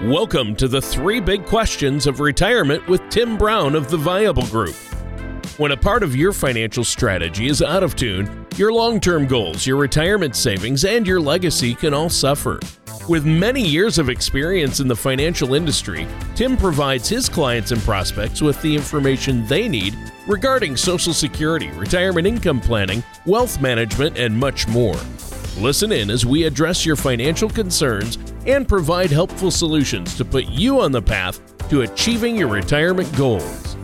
Welcome to the three big questions of retirement with Tim Brown of the Viable Group. When a part of your financial strategy is out of tune, your long term goals, your retirement savings, and your legacy can all suffer. With many years of experience in the financial industry, Tim provides his clients and prospects with the information they need regarding Social Security, retirement income planning, wealth management, and much more. Listen in as we address your financial concerns and provide helpful solutions to put you on the path to achieving your retirement goals.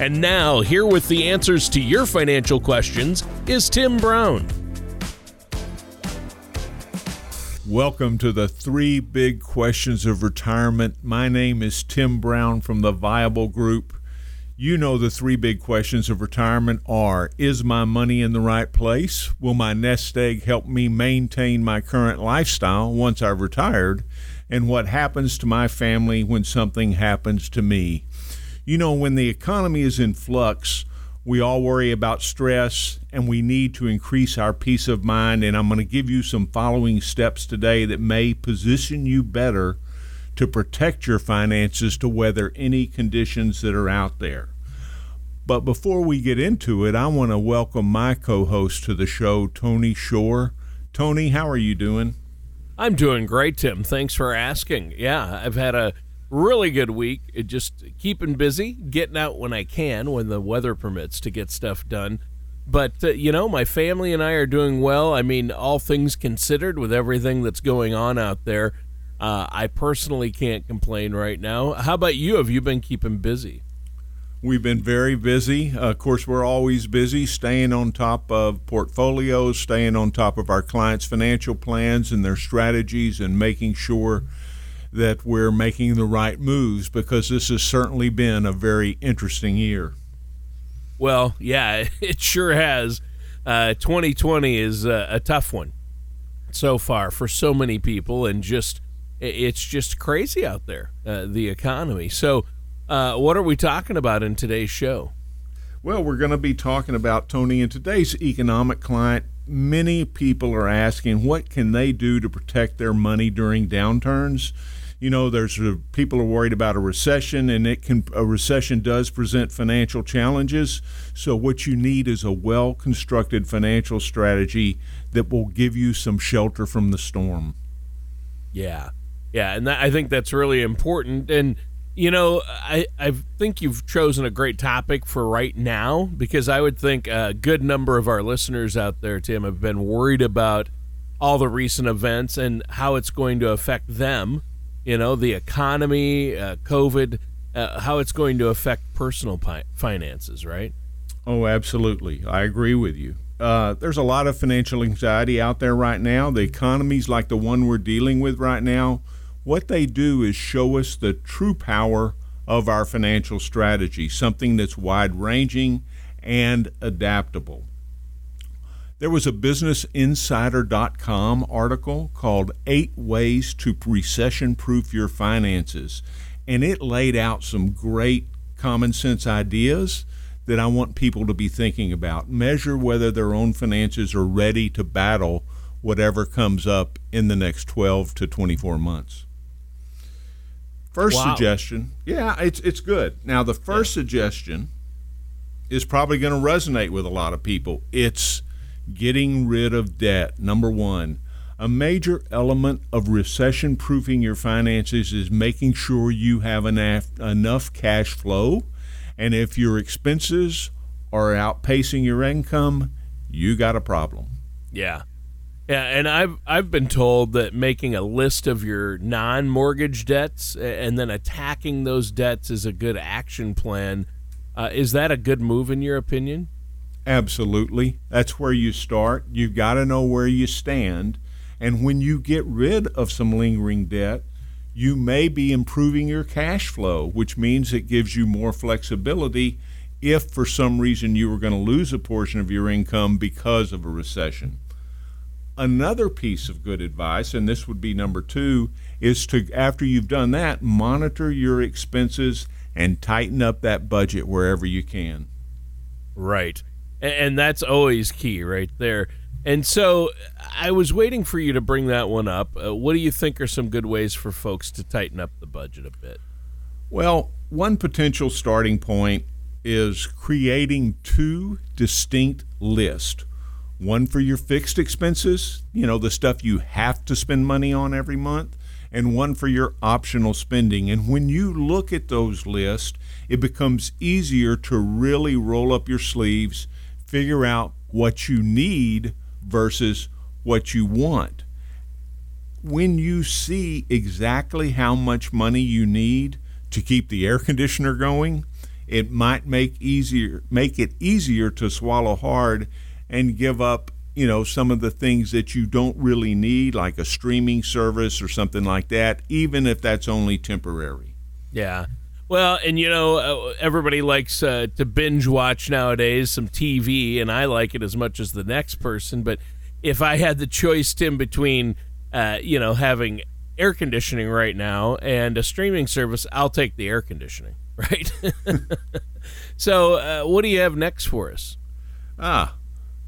And now, here with the answers to your financial questions is Tim Brown. Welcome to the three big questions of retirement. My name is Tim Brown from the Viable Group. You know the three big questions of retirement are Is my money in the right place? Will my nest egg help me maintain my current lifestyle once I've retired? And what happens to my family when something happens to me? You know, when the economy is in flux, we all worry about stress and we need to increase our peace of mind. And I'm going to give you some following steps today that may position you better to protect your finances to weather any conditions that are out there. But before we get into it, I want to welcome my co host to the show, Tony Shore. Tony, how are you doing? I'm doing great, Tim. Thanks for asking. Yeah, I've had a really good week. It just keeping busy, getting out when I can, when the weather permits to get stuff done. But, uh, you know, my family and I are doing well. I mean, all things considered, with everything that's going on out there, uh, I personally can't complain right now. How about you? Have you been keeping busy? We've been very busy. Uh, of course, we're always busy staying on top of portfolios, staying on top of our clients' financial plans and their strategies, and making sure that we're making the right moves because this has certainly been a very interesting year. Well, yeah, it sure has. Uh, 2020 is a, a tough one so far for so many people, and just it's just crazy out there, uh, the economy. So, uh, what are we talking about in today's show? Well, we're going to be talking about Tony in today's economic climate. Many people are asking what can they do to protect their money during downturns. You know, there's uh, people are worried about a recession, and it can a recession does present financial challenges. So, what you need is a well constructed financial strategy that will give you some shelter from the storm. Yeah, yeah, and that, I think that's really important. And you know, I I think you've chosen a great topic for right now because I would think a good number of our listeners out there, Tim, have been worried about all the recent events and how it's going to affect them. You know, the economy, uh, COVID, uh, how it's going to affect personal pi- finances, right? Oh, absolutely. I agree with you. Uh, there's a lot of financial anxiety out there right now. The economies like the one we're dealing with right now what they do is show us the true power of our financial strategy, something that's wide ranging and adaptable. There was a BusinessInsider.com article called Eight Ways to Recession Proof Your Finances, and it laid out some great common sense ideas that I want people to be thinking about. Measure whether their own finances are ready to battle whatever comes up in the next 12 to 24 months. First wow. suggestion, yeah, it's it's good. Now the first yeah. suggestion is probably going to resonate with a lot of people. It's getting rid of debt. Number 1. A major element of recession proofing your finances is making sure you have enough, enough cash flow. And if your expenses are outpacing your income, you got a problem. Yeah. Yeah, and I've I've been told that making a list of your non-mortgage debts and then attacking those debts is a good action plan. Uh, is that a good move in your opinion? Absolutely. That's where you start. You've got to know where you stand, and when you get rid of some lingering debt, you may be improving your cash flow, which means it gives you more flexibility if for some reason you were going to lose a portion of your income because of a recession. Another piece of good advice, and this would be number two, is to, after you've done that, monitor your expenses and tighten up that budget wherever you can. Right. And that's always key right there. And so I was waiting for you to bring that one up. Uh, what do you think are some good ways for folks to tighten up the budget a bit? Well, one potential starting point is creating two distinct lists one for your fixed expenses, you know, the stuff you have to spend money on every month, and one for your optional spending. And when you look at those lists, it becomes easier to really roll up your sleeves, figure out what you need versus what you want. When you see exactly how much money you need to keep the air conditioner going, it might make easier make it easier to swallow hard and give up you know some of the things that you don't really need like a streaming service or something like that even if that's only temporary yeah well and you know uh, everybody likes uh, to binge watch nowadays some tv and i like it as much as the next person but if i had the choice tim between uh, you know having air conditioning right now and a streaming service i'll take the air conditioning right? so, uh, what do you have next for us? Ah,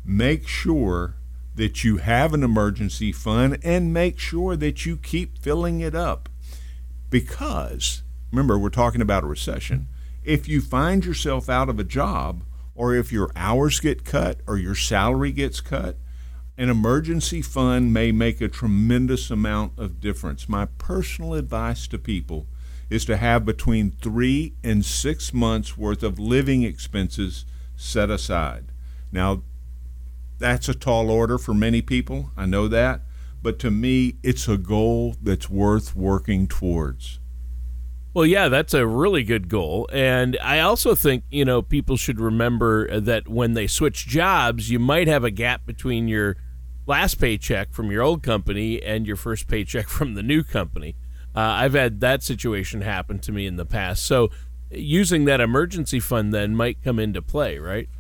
make sure that you have an emergency fund and make sure that you keep filling it up. Because, remember, we're talking about a recession. If you find yourself out of a job, or if your hours get cut or your salary gets cut, an emergency fund may make a tremendous amount of difference. My personal advice to people is to have between three and six months worth of living expenses set aside. Now, that's a tall order for many people, I know that, but to me, it's a goal that's worth working towards. Well, yeah, that's a really good goal. And I also think, you know, people should remember that when they switch jobs, you might have a gap between your last paycheck from your old company and your first paycheck from the new company. Uh, I've had that situation happen to me in the past. So using that emergency fund then might come into play, right?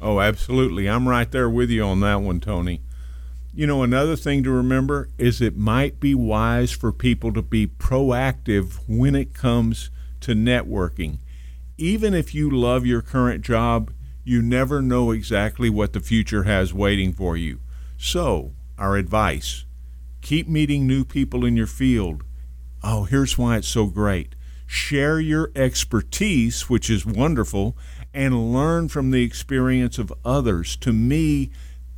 Oh, absolutely. I'm right there with you on that one, Tony. You know, another thing to remember is it might be wise for people to be proactive when it comes to networking. Even if you love your current job, you never know exactly what the future has waiting for you. So, our advice keep meeting new people in your field, Oh, here's why it's so great. Share your expertise, which is wonderful, and learn from the experience of others. To me,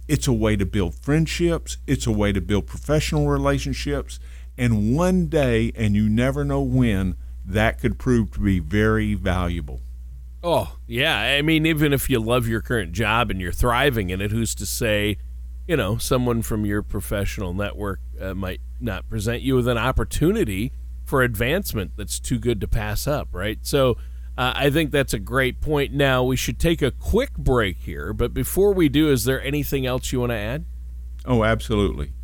it's a way to build friendships, it's a way to build professional relationships, and one day, and you never know when, that could prove to be very valuable. Oh, yeah. I mean, even if you love your current job and you're thriving in it, who's to say, you know, someone from your professional network uh, might not present you with an opportunity for advancement that's too good to pass up, right? So uh, I think that's a great point. Now, we should take a quick break here, but before we do, is there anything else you want to add? Oh, absolutely.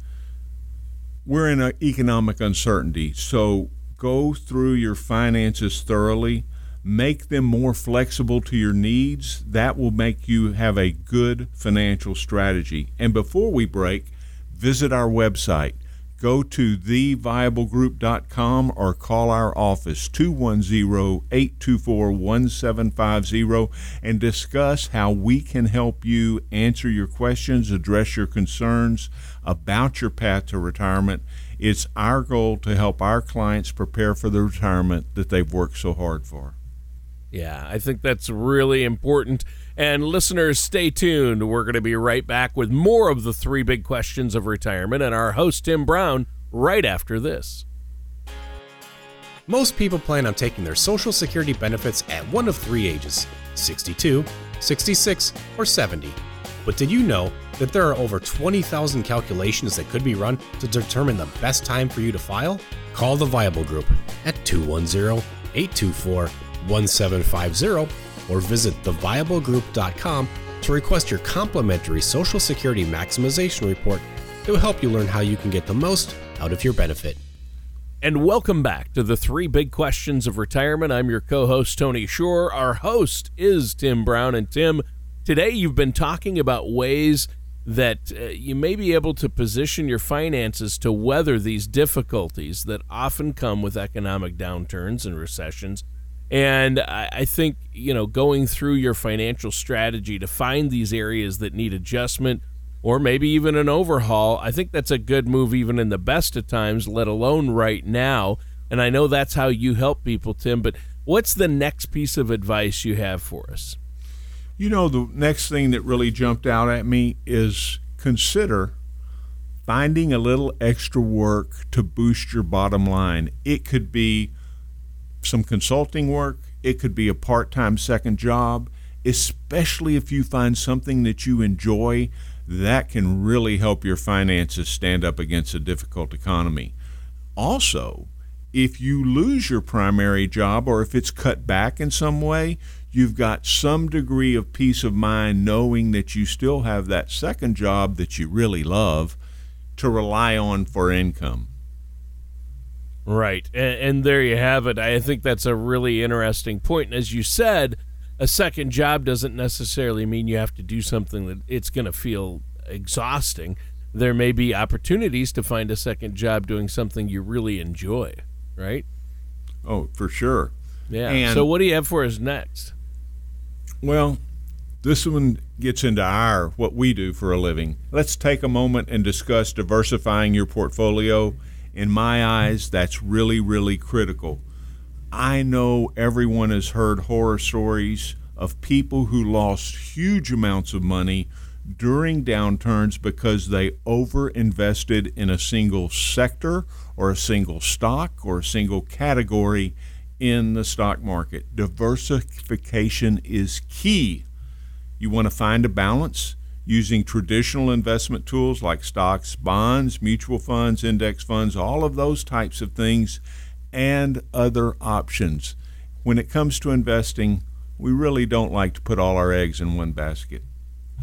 We're in economic uncertainty, so go through your finances thoroughly. Make them more flexible to your needs. That will make you have a good financial strategy. And before we break, visit our website go to theviablegroup.com or call our office 210-824-1750 and discuss how we can help you answer your questions, address your concerns about your path to retirement. It's our goal to help our clients prepare for the retirement that they've worked so hard for. Yeah, I think that's really important. And listeners, stay tuned. We're going to be right back with more of the three big questions of retirement and our host, Tim Brown, right after this. Most people plan on taking their Social Security benefits at one of three ages 62, 66, or 70. But did you know that there are over 20,000 calculations that could be run to determine the best time for you to file? Call the Viable Group at 210 824 1750 or visit theviablegroup.com to request your complimentary Social Security Maximization Report that will help you learn how you can get the most out of your benefit. And welcome back to the three big questions of retirement. I'm your co host, Tony Shore. Our host is Tim Brown. And Tim, today you've been talking about ways that uh, you may be able to position your finances to weather these difficulties that often come with economic downturns and recessions and I, think, you know, going through your financial strategy to find these areas that need adjustment or maybe even an overhaul, I think that's a good move even in the best of times, let alone right now. And I know that's how you help people, Tim, but what's the next piece of advice you have for us? You know, the next thing that really jumped out at me is consider finding a little extra work to boost your bottom line. It could be some consulting work, it could be a part time second job, especially if you find something that you enjoy. That can really help your finances stand up against a difficult economy. Also, if you lose your primary job or if it's cut back in some way, you've got some degree of peace of mind knowing that you still have that second job that you really love to rely on for income. Right. And, and, there you have it. I think that's a really interesting point. And as you said, a second job doesn't necessarily mean you have to do something that it's going to feel exhausting. There may be opportunities to find a second job doing something you really enjoy, right? Oh, for sure. Yeah. And, so, what do you have for us next? Well, this one gets into our what we do for a living. Let's take a moment and discuss diversifying your portfolio. In my eyes, that's really, really critical. I know everyone has heard horror stories of people who lost huge amounts of money during downturns because they overinvested in a single sector or a single stock or a single category in the stock market. Diversification is key you want to find a balance using traditional investment tools like stocks, bonds, mutual funds, index funds, all of those types of things, and other options. When it comes to investing, we really don't like to put all our eggs in one basket.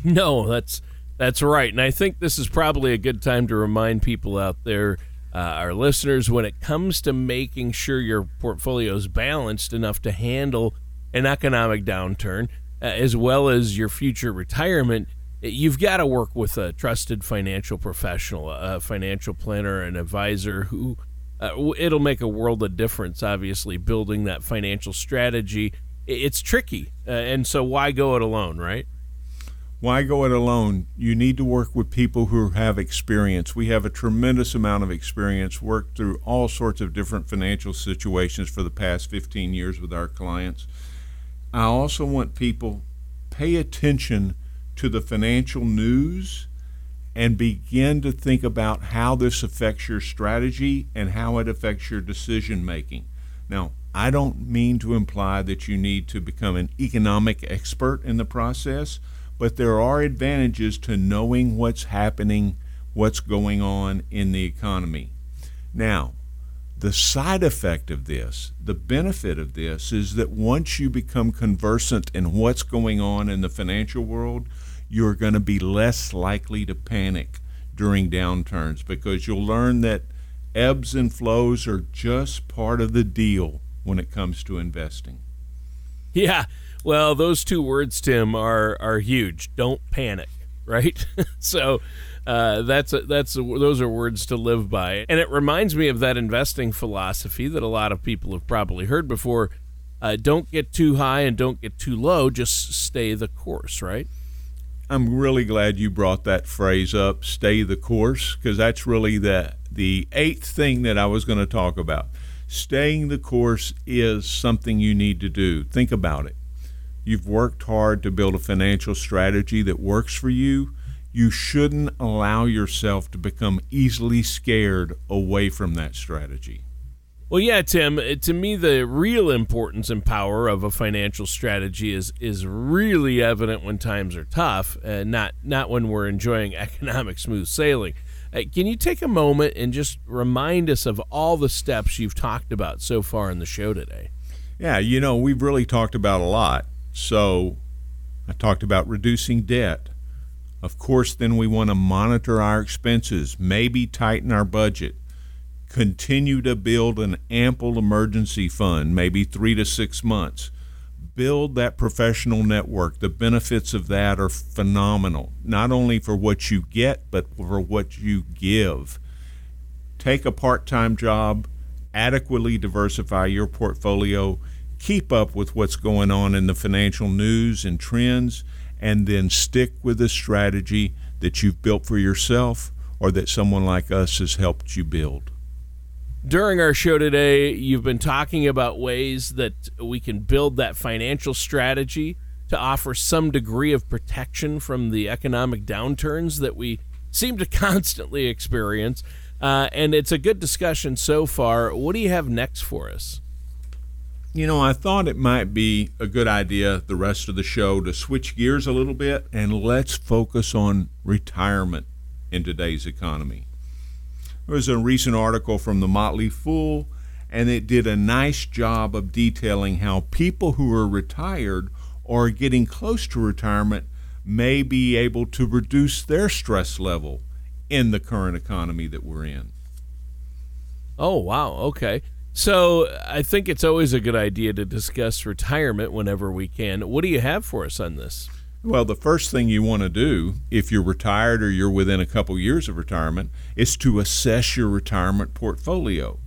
No, that's that's right. And I think this is probably a good time to remind people out there, uh, our listeners, when it comes to making sure your portfolio is balanced enough to handle an economic downturn, uh, as well as your future retirement, you've got to work with a trusted financial professional, a financial planner, an advisor who uh, it'll make a world of difference. Obviously, building that financial strategy, it's tricky, uh, and so why go it alone, right? Why go it alone? You need to work with people who have experience. We have a tremendous amount of experience, worked through all sorts of different financial situations for the past 15 years with our clients. I also want people pay attention to the financial news and begin to think about how this affects your strategy and how it affects your decision making. Now, I don't mean to imply that you need to become an economic expert in the process, but there are advantages to knowing what's happening, what's going on in the economy. Now, the side effect of this, the benefit of this, is that once you become conversant in what's going on in the financial world, you're going to be less likely to panic during downturns because you'll learn that ebbs and flows are just part of the deal when it comes to investing. Yeah, well, those two words, Tim, are are huge. Don't panic, right? so uh, that's that's those are words to live by, and it reminds me of that investing philosophy that a lot of people have probably heard before. Uh, don't get too high and don't get too low. Just stay the course, right? I'm really glad you brought that phrase up, stay the course, because that's really the the eighth thing that I was going to talk about. Staying the course is something you need to do. Think about it. You've worked hard to build a financial strategy that works for you you shouldn't allow yourself to become easily scared away from that strategy. Well, yeah, Tim. To me, the real importance and power of a financial strategy is is really evident when times are tough, and not not when we're enjoying economic smooth sailing. Uh, can you take a moment and just remind us of all the steps you've talked about so far in the show today? Yeah, you know, we've really talked about a lot. So, I talked about reducing debt. Of course, then we want to monitor our expenses, maybe tighten our budget, continue to build an ample emergency fund, maybe three to six months. Build that professional network. The benefits of that are phenomenal, not only for what you get, but for what you give. Take a part time job, adequately diversify your portfolio, keep up with what's going on in the financial news and trends and then stick with a strategy that you've built for yourself or that someone like us has helped you build. During our show today, you've been talking about ways that we can build that financial strategy to offer some degree of protection from the economic downturns that we seem to constantly experience. Uh, and it's a good discussion so far. What do you have next for us? You know, I thought it might be a good idea the rest of the show to switch gears a little bit and let's focus on retirement in today's economy. There was a recent article from the Motley Fool, and it did a nice job of detailing how people who are retired or getting close to retirement may be able to reduce their stress level in the current economy that we're in. Oh, wow. Okay. So I think it's always a good idea to discuss retirement whenever we can. What do you have for us on this? Well, the first thing you want to do if you're retired or you're within a couple years of retirement is to assess your retirement portfolio.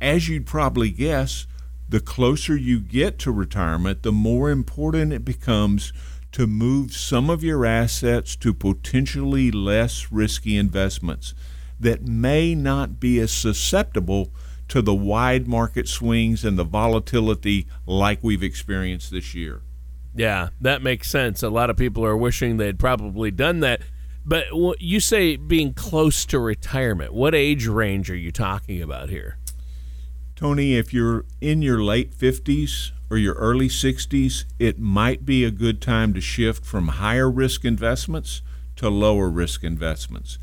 As you'd probably guess, the closer you get to retirement, the more important it becomes to move some of your assets to potentially less risky investments that may not be as susceptible to the wide market swings and the volatility like we've experienced this year. Yeah, that makes sense. A lot of people are wishing they'd probably done that. But you say being close to retirement. What age range are you talking about here? Tony, if you're in your late 50s or your early 60s, it might be a good time to shift from higher risk investments to lower risk investments.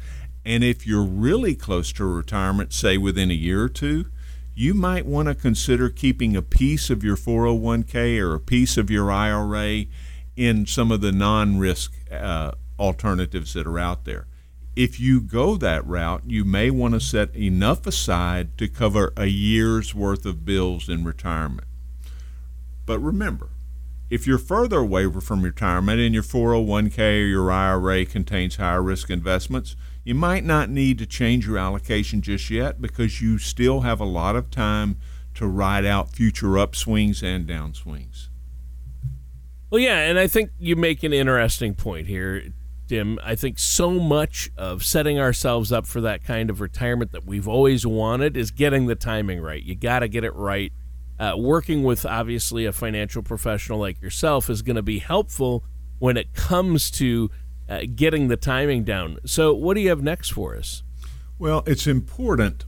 And if you're really close to retirement, say within a year or two, you might want to consider keeping a piece of your 401k or a piece of your IRA in some of the non risk uh, alternatives that are out there. If you go that route, you may want to set enough aside to cover a year's worth of bills in retirement. But remember, if you're further away from retirement and your 401k or your IRA contains higher risk investments, you might not need to change your allocation just yet because you still have a lot of time to ride out future upswings and downswings. Well, yeah, and I think you make an interesting point here, Tim. I think so much of setting ourselves up for that kind of retirement that we've always wanted is getting the timing right. You got to get it right. Uh, working with obviously a financial professional like yourself is going to be helpful when it comes to uh, getting the timing down. So, what do you have next for us? Well, it's important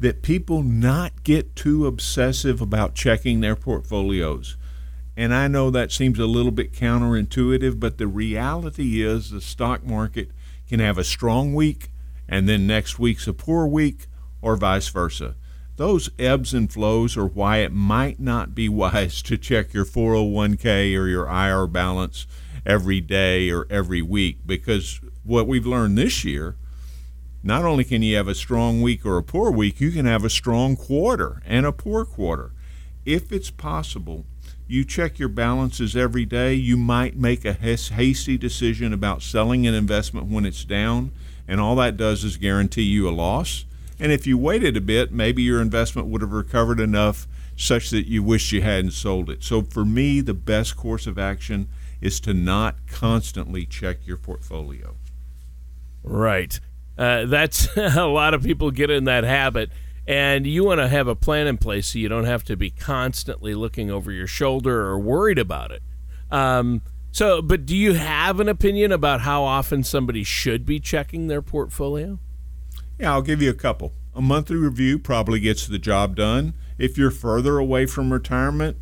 that people not get too obsessive about checking their portfolios. And I know that seems a little bit counterintuitive, but the reality is the stock market can have a strong week and then next week's a poor week, or vice versa. Those ebbs and flows are why it might not be wise to check your 401k or your IRA balance every day or every week because what we've learned this year not only can you have a strong week or a poor week, you can have a strong quarter and a poor quarter. If it's possible, you check your balances every day. You might make a hasty decision about selling an investment when it's down, and all that does is guarantee you a loss. And if you waited a bit, maybe your investment would have recovered enough such that you wish you hadn't sold it. So for me, the best course of action is to not constantly check your portfolio. Right. Uh, that's a lot of people get in that habit. And you want to have a plan in place so you don't have to be constantly looking over your shoulder or worried about it. Um, so, but do you have an opinion about how often somebody should be checking their portfolio? Yeah, I'll give you a couple. A monthly review probably gets the job done. If you're further away from retirement,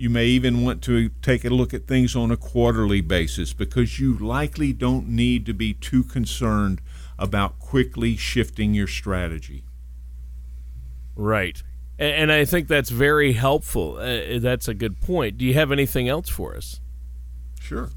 you may even want to take a look at things on a quarterly basis because you likely don't need to be too concerned about quickly shifting your strategy. Right. And I think that's very helpful. Uh, that's a good point. Do you have anything else for us? Sure.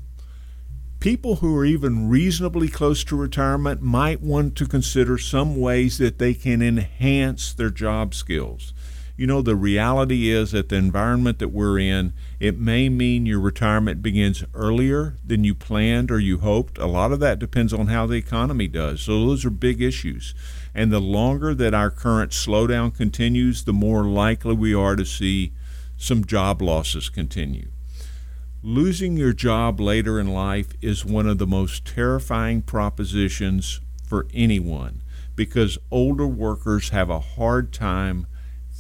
People who are even reasonably close to retirement might want to consider some ways that they can enhance their job skills you know, the reality is that the environment that we're in, it may mean your retirement begins earlier than you planned or you hoped. A lot of that depends on how the economy does. So those are big issues. And the longer that our current slowdown continues, the more likely we are to see some job losses continue. Losing your job later in life is one of the most terrifying propositions for anyone because older workers have a hard time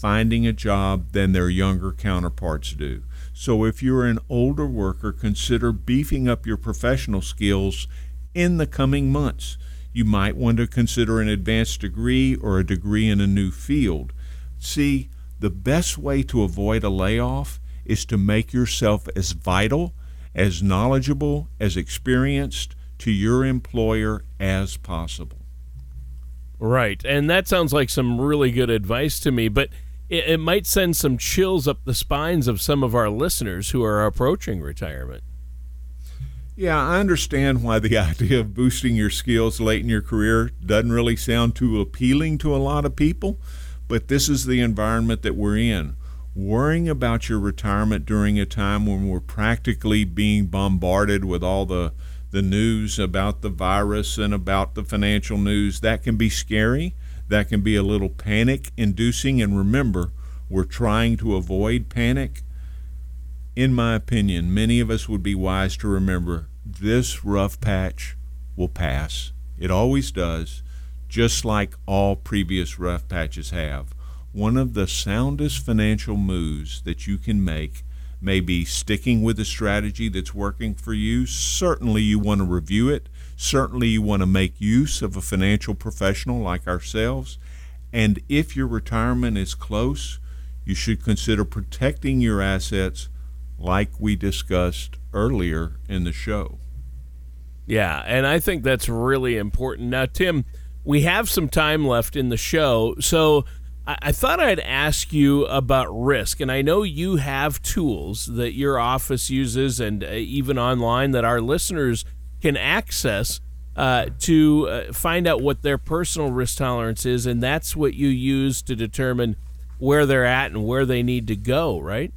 finding a job than their younger counterparts do. So if you're an older worker, consider beefing up your professional skills in the coming months. You might want to consider an advanced degree or a degree in a new field. See, the best way to avoid a layoff is to make yourself as vital, as knowledgeable, as experienced to your employer as possible. Right. And that sounds like some really good advice to me, but it, it, might send some chills up the spines of some of our listeners who are approaching retirement. Yeah, I understand why the idea of boosting your skills late in your career doesn't really sound too appealing to a lot of people, but this is the environment that we're in worrying about your retirement during a time when we're practically being bombarded with all the the news about the virus and about the financial news that can be scary that can be a little panic inducing and remember we're trying to avoid panic in my opinion many of us would be wise to remember this rough patch will pass it always does just like all previous rough patches have one of the soundest financial moves that you can make may be sticking with a strategy that's working for you. Certainly, you want to review it. Certainly, you want to make use of a financial professional like ourselves. And if your retirement is close, you should consider protecting your assets like we discussed earlier in the show. Yeah, and I think that's really important. Now, Tim, we have some time left in the show. So, I, thought I'd ask you about risk, and I know you have tools that your office uses and uh, even online that our listeners can access uh, to uh, find out what their personal risk tolerance is, and that's what you use to determine where they're at and where they need to go, right?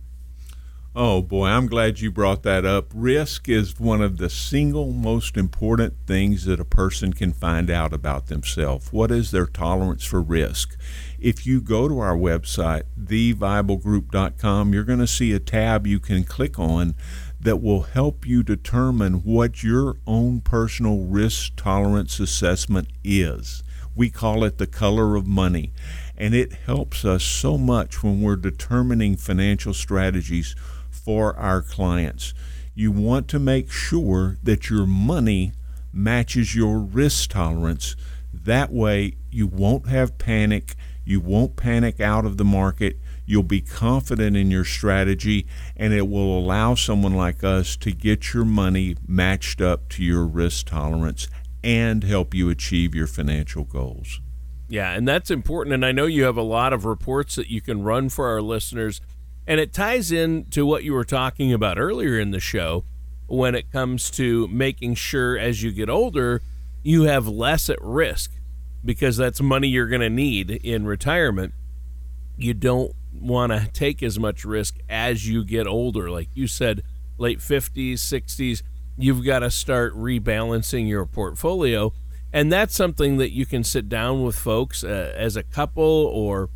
Oh boy, I'm glad you brought that up. Risk is one of the single most important things that a person can find out about themselves. What is their tolerance for risk? if you go to our website, theviablegroup.com, you're going to see a tab you can click on that will help you determine what your own personal risk tolerance assessment is. We call it the color of money, and it helps us so much when we're determining financial strategies for our clients. You want to make sure that your money matches your risk tolerance. That way, you won't have panic you won't panic out of the market. You'll be confident in your strategy, and it will allow someone like us to get your money matched up to your risk tolerance and help you achieve your financial goals. Yeah, and that's important. And I know you have a lot of reports that you can run for our listeners. And it ties in to what you were talking about earlier in the show when it comes to making sure as you get older, you have less at risk because that's money you're going to need in retirement. You don't want to take as much risk as you get older. Like you said, late 50s, 60s, you've got to start rebalancing your portfolio. And that's something that you can sit down with folks uh, as a couple or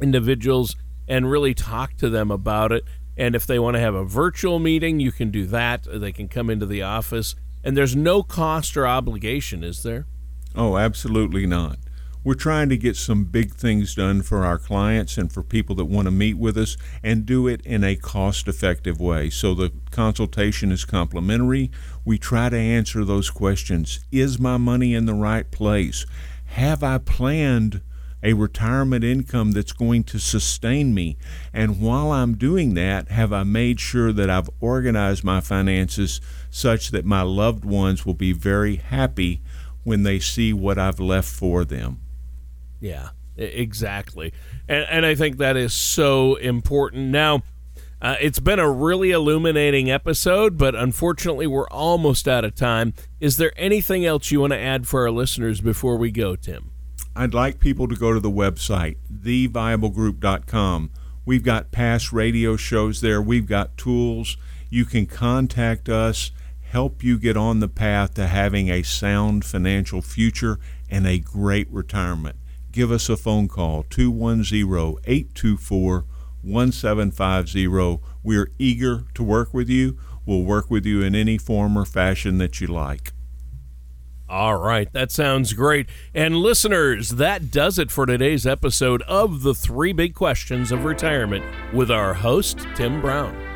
individuals and really talk to them about it. And if they want to have a virtual meeting, you can do that. They can come into the office. And there's no cost or obligation, is there? Oh, absolutely not. We're trying to get some big things done for our clients and for people that want to meet with us and do it in a cost effective way. So the consultation is complimentary. We try to answer those questions Is my money in the right place? Have I planned a retirement income that's going to sustain me? And while I'm doing that, have I made sure that I've organized my finances such that my loved ones will be very happy when they see what I've left for them. Yeah, exactly. And, and I think that is so important. Now, uh, it's been a really illuminating episode, but unfortunately, we're almost out of time. Is there anything else you want to add for our listeners before we go, Tim? I'd like people to go to the website, theviablegroup.com. We've got past radio shows there, we've got tools. You can contact us help you get on the path to having a sound financial future and a great retirement. Give us a phone call 210 824 1750. We're eager to work with you. We'll work with you in any form or fashion that you like. All right, that sounds great. And listeners, that does it for today's episode of The Three Big Questions of Retirement with our host, Tim Brown.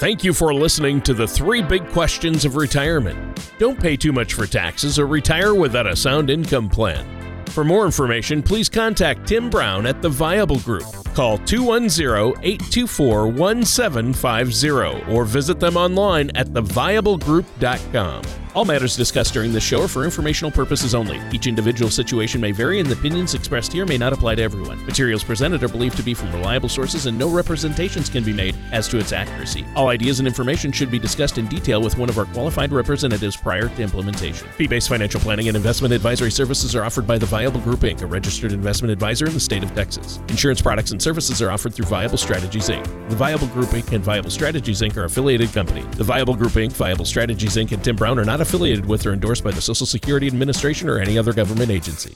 Thank you for listening to The Three Big Questions of Retirement. Don't pay too much for taxes or retire without a sound income plan. For more information, please contact Tim Brown at The Viable Group. Call 210 824 1750 or visit them online at theviablegroup.com. All matters discussed during this show are for informational purposes only. Each individual situation may vary, and the opinions expressed here may not apply to everyone. Materials presented are believed to be from reliable sources, and no representations can be made as to its accuracy. All ideas and information should be discussed in detail with one of our qualified representatives prior to implementation. Fee based financial planning and investment advisory services are offered by the Viable Group Inc., a registered investment advisor in the state of Texas. Insurance products and services are offered through Viable Strategies Inc. The Viable Group Inc. and Viable Strategies Inc. are affiliated company. The Viable Group Inc., Viable Strategies Inc., and Tim Brown are not affiliated with or endorsed by the Social Security Administration or any other government agency.